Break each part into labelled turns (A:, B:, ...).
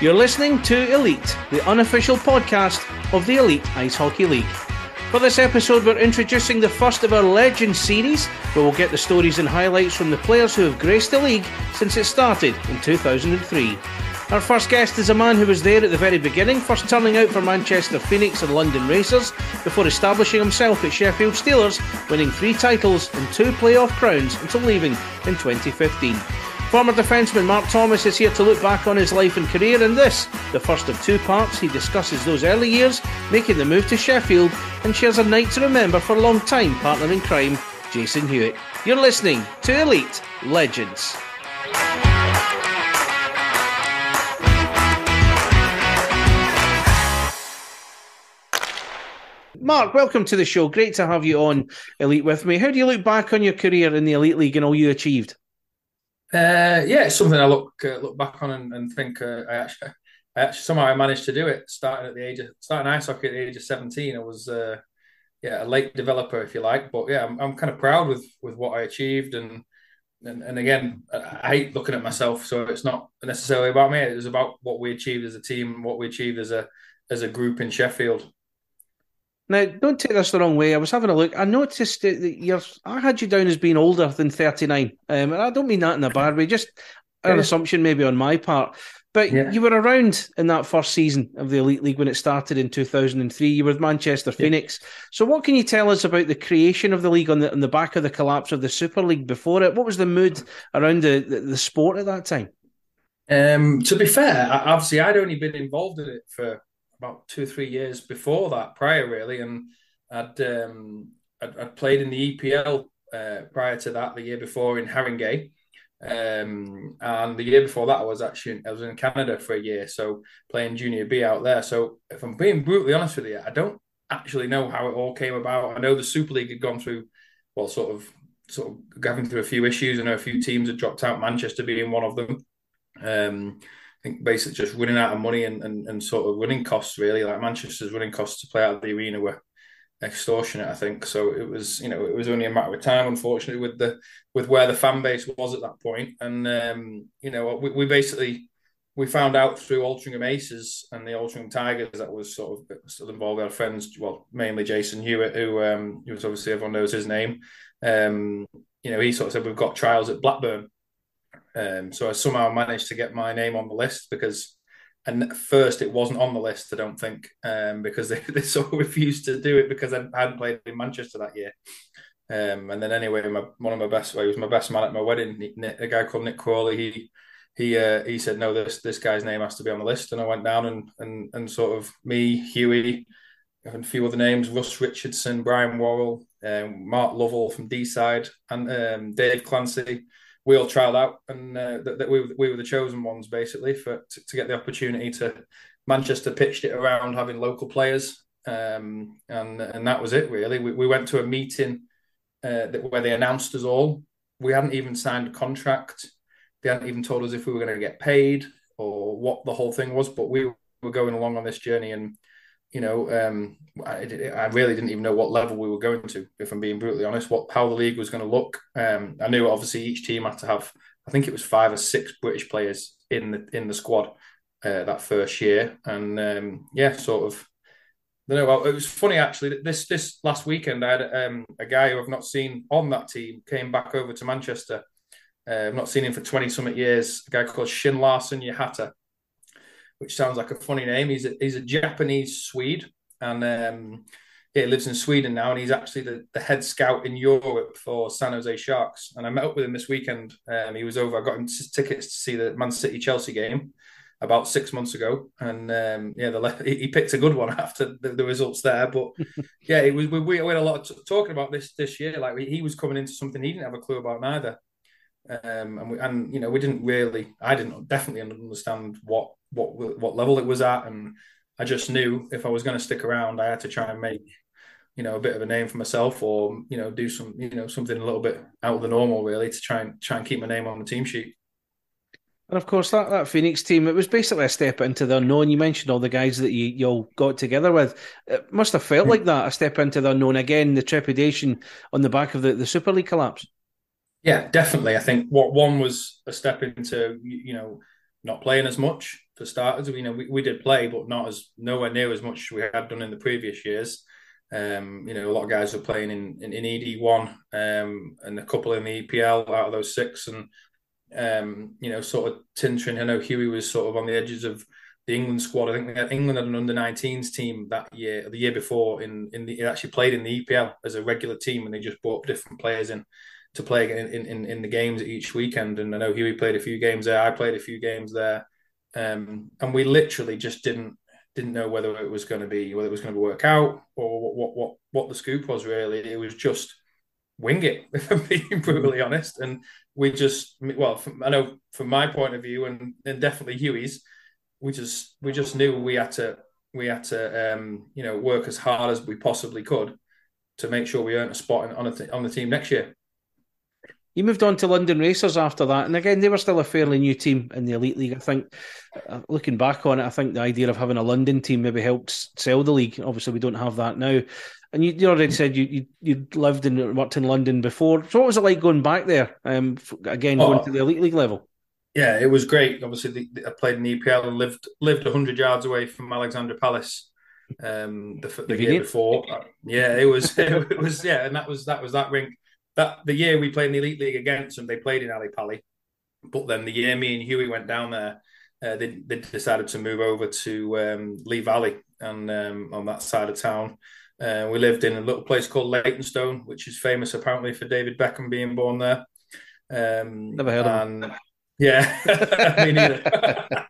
A: You're listening to Elite, the unofficial podcast of the Elite Ice Hockey League. For this episode, we're introducing the first of our Legends series, where we'll get the stories and highlights from the players who have graced the league since it started in 2003. Our first guest is a man who was there at the very beginning, first turning out for Manchester Phoenix and London Racers, before establishing himself at Sheffield Steelers, winning three titles and two playoff crowns until leaving in 2015. Former defenceman Mark Thomas is here to look back on his life and career in this, the first of two parts. He discusses those early years, making the move to Sheffield, and shares a night to remember for a long time partner in crime, Jason Hewitt. You're listening to Elite Legends. Mark, welcome to the show. Great to have you on Elite with me. How do you look back on your career in the Elite League and all you achieved?
B: Uh, yeah, it's something I look uh, look back on and, and think uh, I actually, I actually somehow I managed to do it. Starting at the age of starting ice hockey at the age of seventeen, I was uh, yeah a late developer if you like, but yeah, I'm, I'm kind of proud with with what I achieved and. And, and again, I hate looking at myself, so it's not necessarily about me. It was about what we achieved as a team, what we achieved as a as a group in Sheffield.
A: Now, don't take this the wrong way. I was having a look. I noticed that you're. I had you down as being older than 39. Um, and I don't mean that in a bad way, just an yeah. assumption maybe on my part. But yeah. you were around in that first season of the Elite League when it started in 2003. You were with Manchester Phoenix. So, what can you tell us about the creation of the league on the, on the back of the collapse of the Super League before it? What was the mood around the, the, the sport at that time?
B: Um, to be fair, obviously, I'd only been involved in it for about two or three years before that, prior really, and I'd um, I'd, I'd, played in the EPL uh, prior to that, the year before in Haringey, um, and the year before that I was actually I was in Canada for a year, so playing Junior B out there. So if I'm being brutally honest with you, I don't actually know how it all came about. I know the Super League had gone through, well, sort of sort of going through a few issues. I know a few teams had dropped out, Manchester being one of them. Um, I think basically just running out of money and, and, and sort of running costs really. Like Manchester's running costs to play out of the arena were extortionate, I think. So it was, you know, it was only a matter of time, unfortunately, with the with where the fan base was at that point. And um, you know, we, we basically we found out through Altrincham Aces and the Altrincham Tigers that was sort of still involved our friends, well, mainly Jason Hewitt, who um was obviously everyone knows his name. Um, you know, he sort of said we've got trials at Blackburn um, so I somehow managed to get my name on the list because, and first it wasn't on the list, I don't think, um, because they, they sort of refused to do it because I hadn't played in Manchester that year. Um, and then anyway, my, one of my best, well, he was my best man at my wedding, a guy called Nick Crawley. He he uh, he said no, this this guy's name has to be on the list, and I went down and and and sort of me, Huey, and a few other names, Russ Richardson, Brian Worrell, um, Mark Lovell from D side, and um, Dave Clancy we all trialed out, and uh, that, that we, we were the chosen ones basically for to, to, get the opportunity to. Manchester pitched it around having local players, um, and and that was it really. We, we went to a meeting uh, that, where they announced us all. We hadn't even signed a contract. They hadn't even told us if we were going to get paid or what the whole thing was. But we were going along on this journey, and you know, um, I, I, really didn't even know what level we were going to, if I'm being brutally honest, what how the league was going to look. Um, I knew obviously each team had to have, I think it was five or six British players in the in the squad uh, that first year, and um, yeah, sort of No, well, it was funny actually. This this last weekend, I had um, a guy who I've not seen on that team came back over to Manchester. Uh, I've not seen him for twenty something years. A guy called Shin Larson Yahata, which sounds like a funny name. He's a, he's a Japanese Swede, and um, he lives in Sweden now, and he's actually the, the head scout in Europe for San Jose Sharks. And I met up with him this weekend. Um, he was over. I got him tickets to see the Man City Chelsea game about six months ago, and um, yeah, the, he picked a good one after the, the results there. But yeah, it was we, we had a lot of t- talking about this this year. Like he was coming into something he didn't have a clue about neither, um, and we, and you know we didn't really, I didn't definitely understand what what what level it was at, and I just knew if I was going to stick around, I had to try and make you know a bit of a name for myself, or you know do some you know something a little bit out of the normal really to try and try and keep my name on the team sheet.
A: And of course, that, that Phoenix team, it was basically a step into the unknown. You mentioned all the guys that you, you all got together with. It must have felt like that, a step into the unknown. Again, the trepidation on the back of the, the Super League collapse.
B: Yeah, definitely. I think what one was a step into, you know, not playing as much for starters. You know, we, we did play, but not as nowhere near as much as we had done in the previous years. Um, you know, a lot of guys were playing in in, in ED one um, and a couple in the EPL out of those six, and um, you know, sort of tincturing. I know Huey was sort of on the edges of the England squad. I think England had an under 19s team that year, the year before. In in the, it actually played in the EPL as a regular team, and they just brought different players in to play in, in, in the games each weekend. And I know Huey played a few games there. I played a few games there, um, and we literally just didn't didn't know whether it was going to be whether it was going to work out or what what what, what the scoop was. Really, it was just wing it, if I'm being brutally honest. And we just, well, from, I know from my point of view, and, and definitely Huey's, we just we just knew we had to we had to um, you know work as hard as we possibly could to make sure we earned a spot on th- on the team next year.
A: You moved on to London Racers after that, and again, they were still a fairly new team in the Elite League. I think, uh, looking back on it, I think the idea of having a London team maybe helped sell the league. Obviously, we don't have that now. And you, you already said you, you you'd lived and worked in London before. So what was it like going back there? Um, again, oh, going to the elite league level.
B: Yeah, it was great. Obviously, the, I played in the EPL and lived lived hundred yards away from Alexandra Palace. Um, the, the year before, yeah, it was it was yeah, and that was that was that rink. That the year we played in the elite league against them, they played in Ali Pali. But then the year me and Huey went down there, uh, they, they decided to move over to um, Lee Valley and um, on that side of town. Uh, we lived in a little place called Leytonstone, which is famous apparently for David Beckham being born there. Um,
A: Never heard and, of him.
B: Yeah, me neither.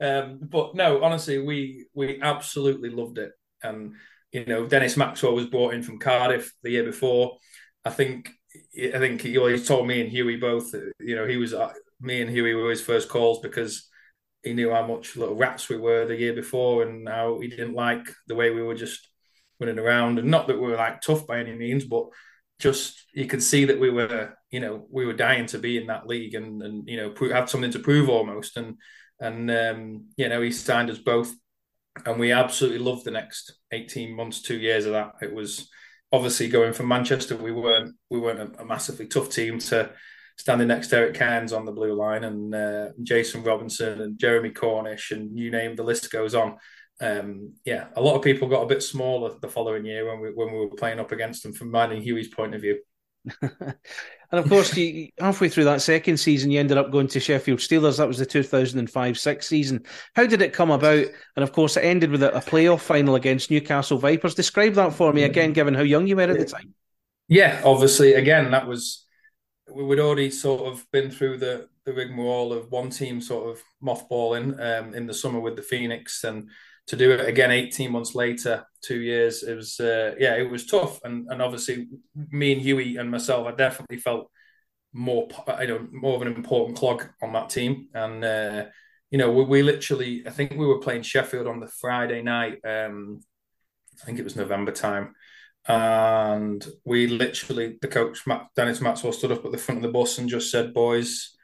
B: um, but no, honestly, we we absolutely loved it. And you know, Dennis Maxwell was brought in from Cardiff the year before. I think I think he, always told me and Huey both. You know, he was uh, me and Huey were his first calls because he knew how much little rats we were the year before and how he didn't like the way we were just running around, and not that we were like tough by any means, but just you could see that we were, you know, we were dying to be in that league and and you know had something to prove almost, and and um, you know he signed us both, and we absolutely loved the next eighteen months, two years of that. It was obviously going from Manchester, we weren't we weren't a, a massively tough team to standing next to Eric Cairns on the blue line and uh, Jason Robinson and Jeremy Cornish and you name the list goes on um, yeah, a lot of people got a bit smaller the following year when we when we were playing up against them from mine and Huey's point of view.
A: and of course, you, halfway through that second season, you ended up going to Sheffield Steelers. That was the 2005 6 season. How did it come about? And of course, it ended with a, a playoff final against Newcastle Vipers. Describe that for me again, given how young you were at the time.
B: Yeah, obviously, again, that was we'd already sort of been through the the rigmarole of one team sort of mothballing um, in the summer with the Phoenix and to do it again 18 months later two years it was uh, yeah it was tough. And and obviously me and huey and myself i definitely felt more you know more of an important clog on that team. And uh, you know we, we, literally i think we were playing sheffield on the friday night um, i think it was november time. And we literally the coach dennis maxwell stood up at the front of the bus and just said boys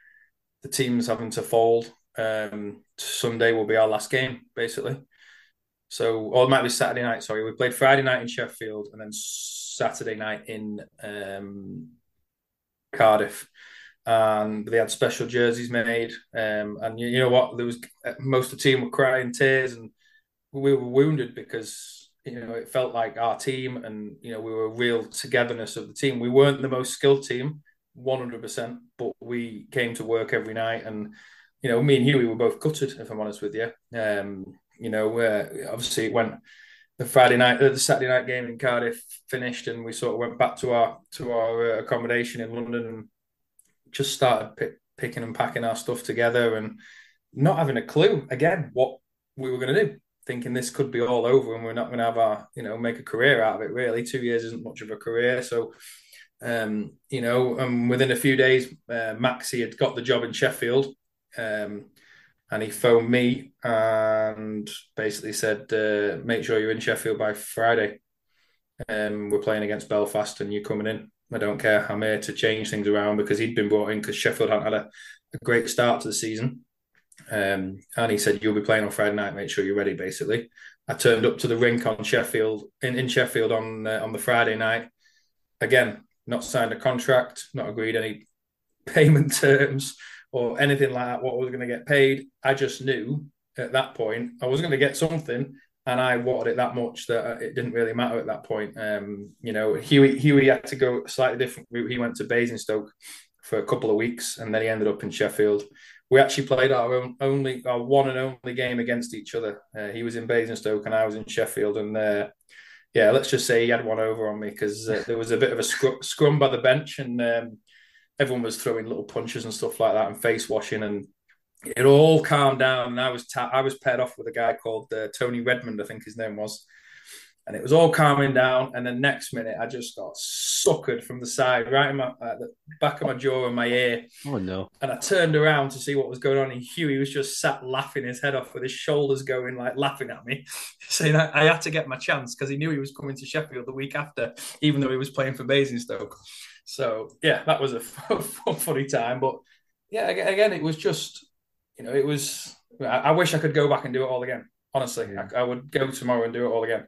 B: the team's having to fold. Um, sunday will be our last game basically so, or it might be Saturday night. Sorry, we played Friday night in Sheffield and then Saturday night in um, Cardiff, and they had special jerseys made. Um, and you, you know what? There was most of the team were crying tears, and we were wounded because you know, it felt like our team, and you know, we were real togetherness of the team. We weren't the most skilled team, one hundred percent, but we came to work every night, and you know, me and Hughie were both gutted, if I'm honest with you. Um, you know, uh, obviously it went the Friday night, uh, the Saturday night game in Cardiff finished, and we sort of went back to our to our uh, accommodation in London and just started pick, picking and packing our stuff together and not having a clue again what we were going to do. Thinking this could be all over and we're not going to have our, you know, make a career out of it. Really, two years isn't much of a career. So, um, you know, and within a few days, uh, Maxi had got the job in Sheffield. Um, and he phoned me and basically said, uh, "Make sure you're in Sheffield by Friday. Um, we're playing against Belfast, and you're coming in. I don't care. I'm here to change things around because he'd been brought in because Sheffield hadn't had a, a, great start to the season. Um, and he said, "You'll be playing on Friday night. Make sure you're ready." Basically, I turned up to the rink on Sheffield in, in Sheffield on uh, on the Friday night. Again, not signed a contract, not agreed any payment terms or anything like that, what I was going to get paid. I just knew at that point I was going to get something, and I wanted it that much that it didn't really matter at that point. Um, you know, Hughie, Hughie had to go slightly different route. He went to Basingstoke for a couple of weeks, and then he ended up in Sheffield. We actually played our own only our one and only game against each other. Uh, he was in Basingstoke, and I was in Sheffield, and uh, yeah, let's just say he had one over on me because uh, there was a bit of a scrum, scrum by the bench, and um, everyone was throwing little punches and stuff like that and face washing and it all calmed down. And I was ta- I was paired off with a guy called uh, Tony Redmond I think his name was. And it was all calming down. And the next minute I just got suckered from the side right in my uh, the back of my jaw and my ear.
A: Oh no.
B: And I turned around to see what was going on. And Hughie was just sat laughing his head off with his shoulders going like laughing at me saying I, I had to get my chance because he knew he was coming to Sheffield the week after even though he was playing for Basingstoke so yeah, that was a funny time. But yeah, again, it was just you know, it was. I, wish I could go back and do it all again. Honestly, I, I would go tomorrow and do it all again.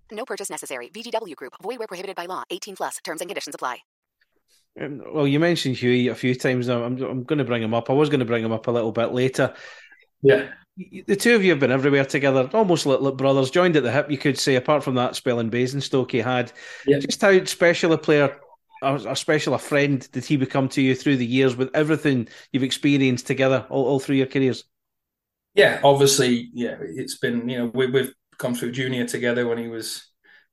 C: No purchase necessary. VGW Group. Void where prohibited by law. 18 plus. Terms and conditions apply.
A: Um, well, you mentioned Huey a few times now. I'm, I'm going to bring him up. I was going to bring him up a little bit later.
B: Yeah.
A: The two of you have been everywhere together, almost like, like brothers, joined at the hip, you could say, apart from that spell in Basingstoke he had. Yeah. Just how special a player, a special a friend did he become to you through the years with everything you've experienced together all, all through your careers?
B: Yeah, obviously, yeah, it's been, you know, we, we've come through junior together when he was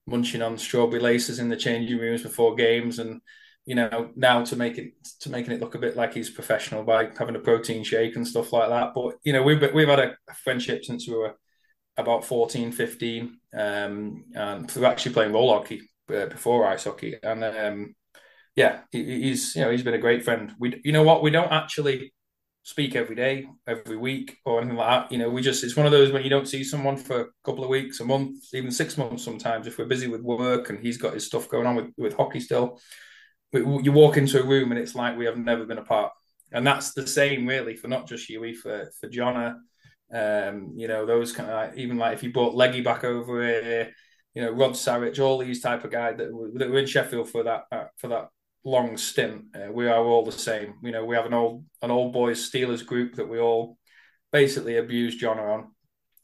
B: munching on strawberry laces in the changing rooms before games and you know now to make it to making it look a bit like he's professional by having a protein shake and stuff like that. But you know we've we've had a friendship since we were about 14 15 um and we were actually playing roll hockey uh, before ice hockey. And um yeah he's you know he's been a great friend. We you know what? We don't actually speak every day, every week, or anything like that. You know, we just it's one of those when you don't see someone for a couple of weeks, a month, even six months sometimes. If we're busy with work and he's got his stuff going on with with hockey still, you walk into a room and it's like we have never been apart. And that's the same really for not just Hughie, for for Jonna. Um, you know, those kind of like, even like if you brought Leggy back over here, you know, Rod Sarich, all these type of guys that were, that were in Sheffield for that uh, for that long stint, uh, we are all the same. You know, we have an old an old boys Steelers group that we all basically abuse John on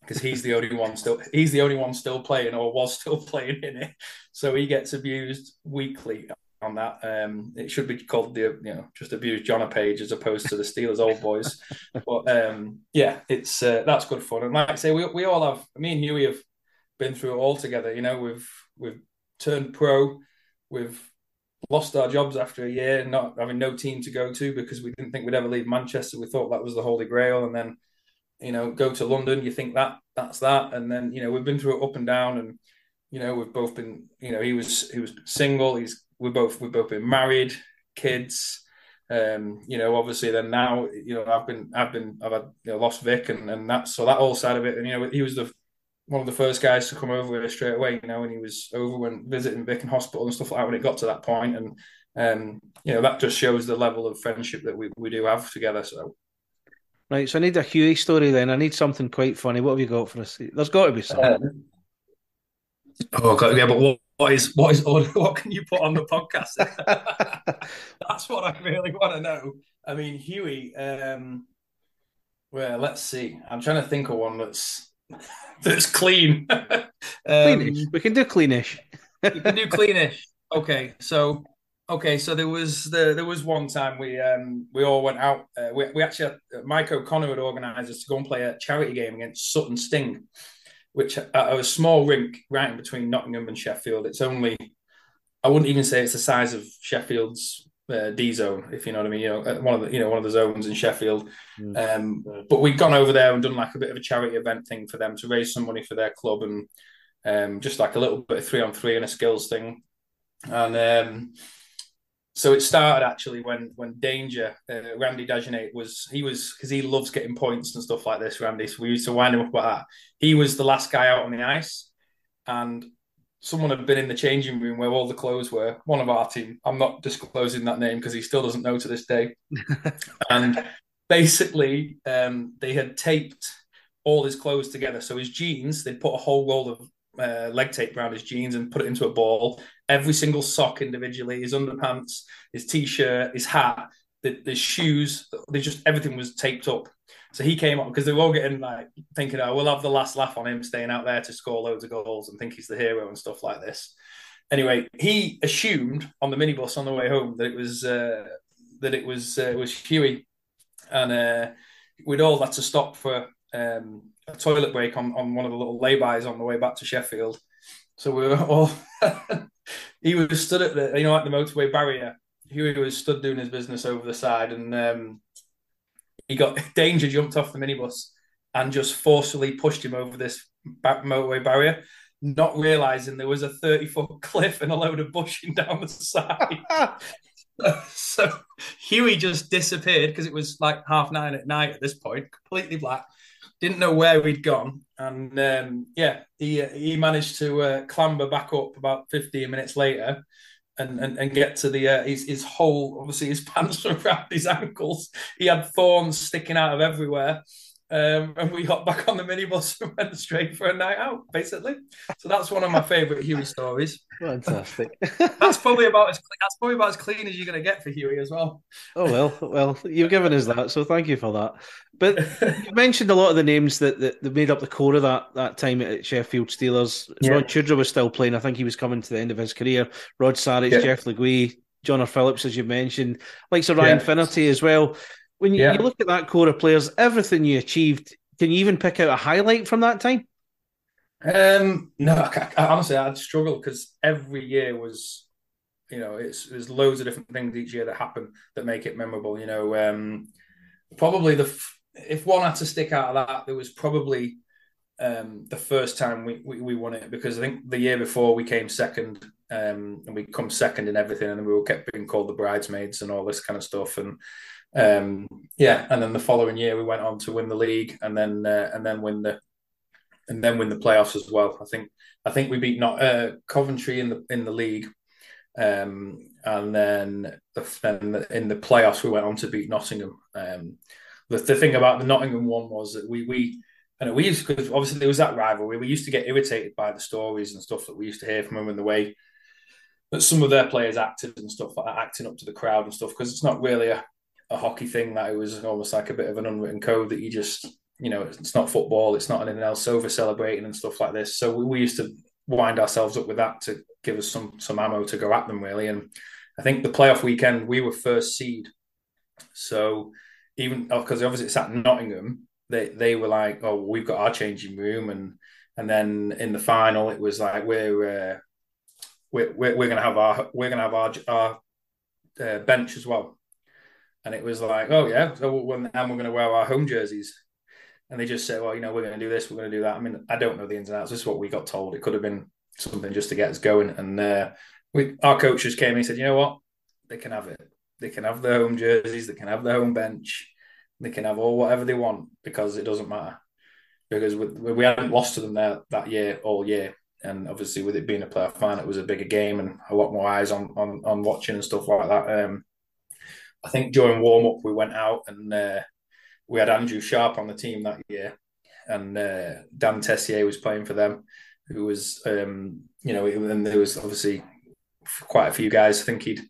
B: because he's the only one still he's the only one still playing or was still playing in it. So he gets abused weekly on that. Um, it should be called the you know just abuse John page as opposed to the Steelers old boys. but um, yeah, it's uh, that's good fun. And like I say, we we all have me and Hughie have been through it all together. You know, we've we've turned pro, we've lost our jobs after a year, not having no team to go to because we didn't think we'd ever leave Manchester. We thought that was the holy grail, and then you know go to London. You think that that's that, and then you know we've been through it up and down, and you know we've both been you know he was he was single. He's we both we've both been married, kids. Um, you know, obviously, then now, you know, I've been, I've been, I've had, you know, lost Vic, and and that's so that whole side of it, and you know, he was the one of the first guys to come over here straight away, you know, when he was over when visiting Vic in hospital and stuff like that when it got to that point. And um, you know, that just shows the level of friendship that we, we do have together. So
A: Right, so I need a Huey story then. I need something quite funny. What have you got for us? There's got to be something.
B: Uh, oh god, yeah, but what, what is what is what can you put on the podcast? That's what I really want to know. I mean, Huey, Um, well, let's see. I'm trying to think of one that's that's clean. um,
A: cleanish. We can do cleanish.
B: you can do cleanish. Okay, so okay, so there was the there was one time we um we all went out. Uh, we we actually uh, Mike O'Connor had organised us to go and play a charity game against Sutton Sting, which at a small rink right in between Nottingham and Sheffield. It's only I wouldn't even say it's the size of Sheffield's uh, D zone, if you know what I mean. You know, uh, one of the you know one of the zones in Sheffield. Mm. Um, but we've gone over there and done like a bit of a charity event thing for them to raise some money for their club and um, just like a little bit of three on three and a skills thing. And um, so it started actually when when Danger uh, Randy Dagenet was he was because he loves getting points and stuff like this. Randy, so we used to wind him up about that. He was the last guy out on the ice, and someone had been in the changing room where all the clothes were. One of our team. I'm not disclosing that name because he still doesn't know to this day. and basically, um, they had taped all his clothes together. So his jeans, they put a whole roll of uh, leg tape around his jeans and put it into a ball. Every single sock individually, his underpants, his t-shirt, his hat, the, the shoes, they just everything was taped up. So he came up because they were all getting like thinking, "Oh, we'll have the last laugh on him staying out there to score loads of goals and think he's the hero and stuff like this." Anyway, he assumed on the minibus on the way home that it was uh, that it was uh, was Hughie, and uh, we'd all had to stop for um, a toilet break on, on one of the little laybys on the way back to Sheffield. So we were all he was stood at the you know at the motorway barrier. Hughie was stood doing his business over the side, and um, he got danger jumped off the minibus and just forcefully pushed him over this back motorway barrier, not realizing there was a thirty foot cliff and a load of bushing down the side. so Hughie just disappeared because it was like half nine at night at this point, completely black didn't know where we'd gone, and um, yeah, he he managed to uh, clamber back up about 15 minutes later, and and, and get to the uh, his his whole obviously his pants were around his ankles. He had thorns sticking out of everywhere. Um, and we got back on the minibus and went straight for a night out, basically. So that's one of my favourite Hughie stories.
A: Fantastic.
B: that's probably about as that's probably about as clean as you're going to get for Hughie as well.
A: Oh well, well, you've given us that, so thank you for that. But you mentioned a lot of the names that, that, that made up the core of that that time at Sheffield Steelers. Yeah. Rod Shudra was still playing. I think he was coming to the end of his career. Rod Sarich, yeah. Jeff Legue, Jonner Phillips, as you mentioned, like Sir Ryan yeah. Finnerty as well. When you, you look at that core of players, everything you achieved, can you even pick out a highlight from that time?
B: Um, no, I, I, honestly, I'd struggle because every year was, you know, it's there's loads of different things each year that happen that make it memorable. You know, um, probably the if one had to stick out of that, there was probably um, the first time we, we, we won it because I think the year before we came second um, and we come second in everything, and we were kept being called the bridesmaids and all this kind of stuff. And um, yeah, and then the following year we went on to win the league, and then uh, and then win the and then win the playoffs as well. I think I think we beat not uh, Coventry in the in the league, um, and then the, then in the playoffs we went on to beat Nottingham. Um, the, the thing about the Nottingham one was that we we and we used because obviously there was that rivalry. We used to get irritated by the stories and stuff that we used to hear from them in the way that some of their players acted and stuff like acting up to the crowd and stuff. Because it's not really a, a hockey thing that it was almost like a bit of an unwritten code that you just you know it's not football, it's not anything else over celebrating and stuff like this. So we, we used to wind ourselves up with that to give us some some ammo to go at them really. And I think the playoff weekend we were first seed, so even because oh, obviously it's at Nottingham, they they were like, oh, we've got our changing room, and and then in the final it was like we're uh, we're, we're, we're gonna have our we're gonna have our our uh, bench as well, and it was like oh yeah, so when and we're gonna wear our home jerseys, and they just said well you know we're gonna do this we're gonna do that. I mean I don't know the ins and outs. This is what we got told. It could have been something just to get us going, and uh, we our coaches came and said you know what they can have it. They can have their home jerseys. They can have their home bench. They can have all whatever they want because it doesn't matter. Because we, we hadn't lost to them there that year all year, and obviously with it being a playoff final, it was a bigger game and a lot more eyes on on, on watching and stuff like that. Um, I think during warm up we went out and uh, we had Andrew Sharp on the team that year, and uh, Dan Tessier was playing for them, who was um, you know, and there was obviously quite a few guys. I think he'd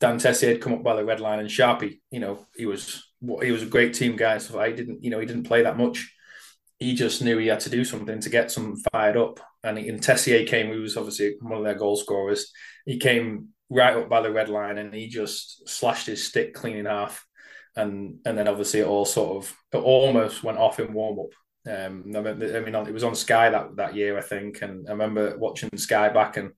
B: Dan Tessier had come up by the red line, and Sharpie, you know, he was he was a great team guy. So I didn't, you know, he didn't play that much. He just knew he had to do something to get some fired up. And, he, and Tessier came, he was obviously one of their goal scorers. He came right up by the red line and he just slashed his stick clean in half. And and then obviously it all sort of it almost went off in warm up. Um, I mean, it was on Sky that that year, I think, and I remember watching Sky back and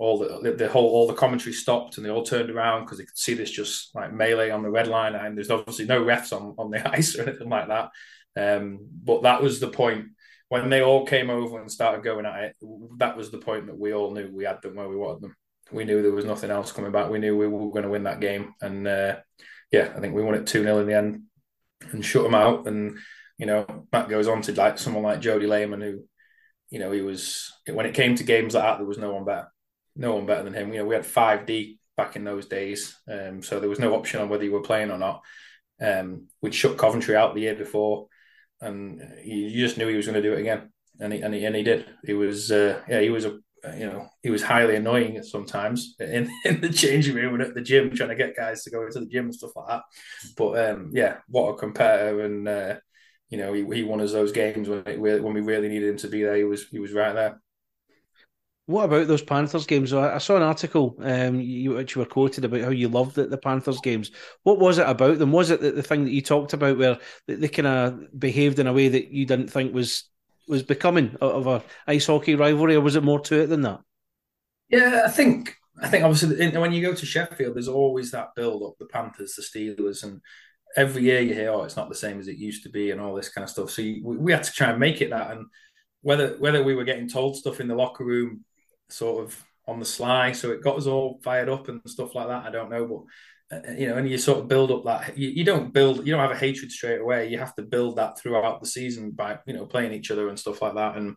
B: all the, the whole all the commentary stopped and they all turned around because they could see this just like melee on the red line and there's obviously no refs on, on the ice or anything like that. Um, but that was the point when they all came over and started going at it. That was the point that we all knew we had them where we wanted them. We knew there was nothing else coming back. We knew we were going to win that game, and uh, yeah, I think we won it two 0 in the end and shut them out. And you know, Matt goes on to like someone like Jody Lehman, who you know he was when it came to games like that, there was no one better no one better than him. You know, we had five D back in those days, um, so there was no option on whether you were playing or not. Um, we'd shut Coventry out the year before, and you just knew he was going to do it again, and he and he, and he did. He was uh, yeah, he was a you know he was highly annoying at sometimes in, in the changing room and at the gym trying to get guys to go into the gym and stuff like that. But um, yeah, what a competitor and. Uh, you know, he, he won us those games when, it, when we really needed him to be there. He was he was right there.
A: What about those Panthers games? I, saw an article um, you, which you were quoted about how you loved the, the Panthers games. What was it about them? Was it the, the thing that you talked about where they, they kind of behaved in a way that you didn't think was was becoming of a ice hockey rivalry, or was it more to it than that?
B: Yeah, I think I think obviously when you go to Sheffield, there's always that build up. The Panthers, the Steelers, and every year you hear, "Oh, it's not the same as it used to be," and all this kind of stuff. So you, we, we had to try and make it that, and whether whether we were getting told stuff in the locker room sort of on the sly. So it got us all fired up and stuff like that. I don't know, but uh, you know, and you sort of build up that you, you, don't build, you don't have a hatred straight away. You have to build that throughout the season by you know playing each other and stuff like that. And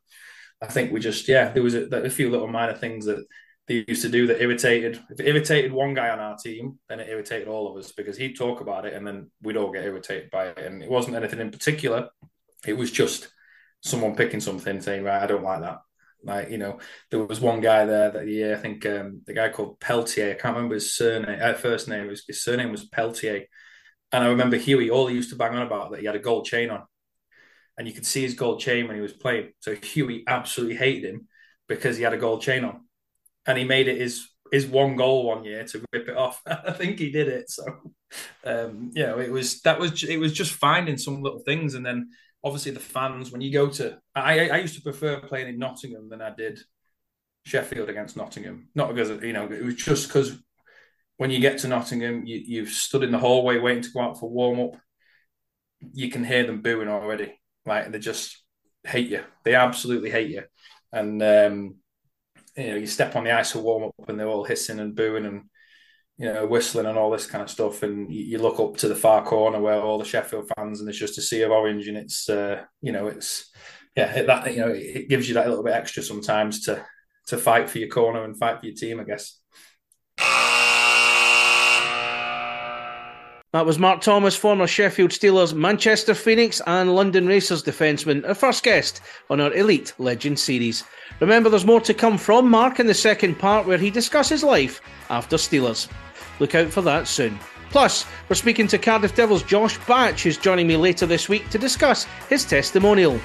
B: I think we just yeah, there was a, a few little minor things that they used to do that irritated. If it irritated one guy on our team, then it irritated all of us because he'd talk about it and then we'd all get irritated by it. And it wasn't anything in particular. It was just someone picking something, saying, "Right, I don't like that." Like you know, there was one guy there that year. I think um, the guy called Peltier. I can't remember his surname. Uh, first name. His, his surname was Peltier. And I remember Huey. All he used to bang on about that he had a gold chain on, and you could see his gold chain when he was playing. So Huey absolutely hated him because he had a gold chain on, and he made it his his one goal one year to rip it off. I think he did it. So, um, you know, it was that was it was just finding some little things, and then obviously the fans when you go to I I used to prefer playing in Nottingham than I did Sheffield against Nottingham. Not because you know it was just because when you get to Nottingham, you, you've stood in the hallway waiting to go out for warm up. You can hear them booing already. Like they just hate you. They absolutely hate you. And um, you know, you step on the ice for warm up, and they're all hissing and booing and you know, whistling and all this kind of stuff. And you, look up to the far corner where all the Sheffield fans, and it's just a sea of orange, and it's, uh, you know, it's, yeah, that you know, it gives you that little bit extra sometimes to to fight for your corner and fight for your team, I guess.
A: That was Mark Thomas, former Sheffield Steelers, Manchester Phoenix, and London Racers defenseman, our first guest on our Elite Legend series. Remember, there's more to come from Mark in the second part where he discusses life after Steelers. Look out for that soon. Plus, we're speaking to Cardiff Devils' Josh Batch, who's joining me later this week to discuss his testimonial.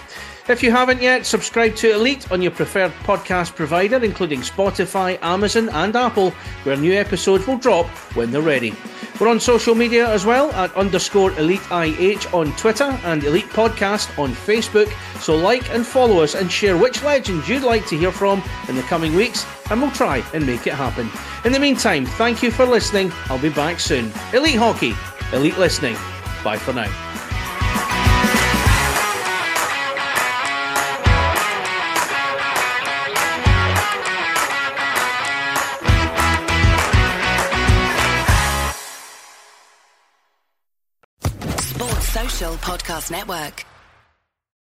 A: If you haven't yet, subscribe to Elite on your preferred podcast provider, including Spotify, Amazon, and Apple, where new episodes will drop when they're ready. We're on social media as well at underscore Elite IH on Twitter and Elite Podcast on Facebook. So like and follow us and share which legends you'd like to hear from in the coming weeks, and we'll try and make it happen. In the meantime, thank you for listening. I'll be back soon. Elite Hockey, Elite Listening. Bye for now.
D: Podcast Network.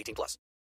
E: 18 plus.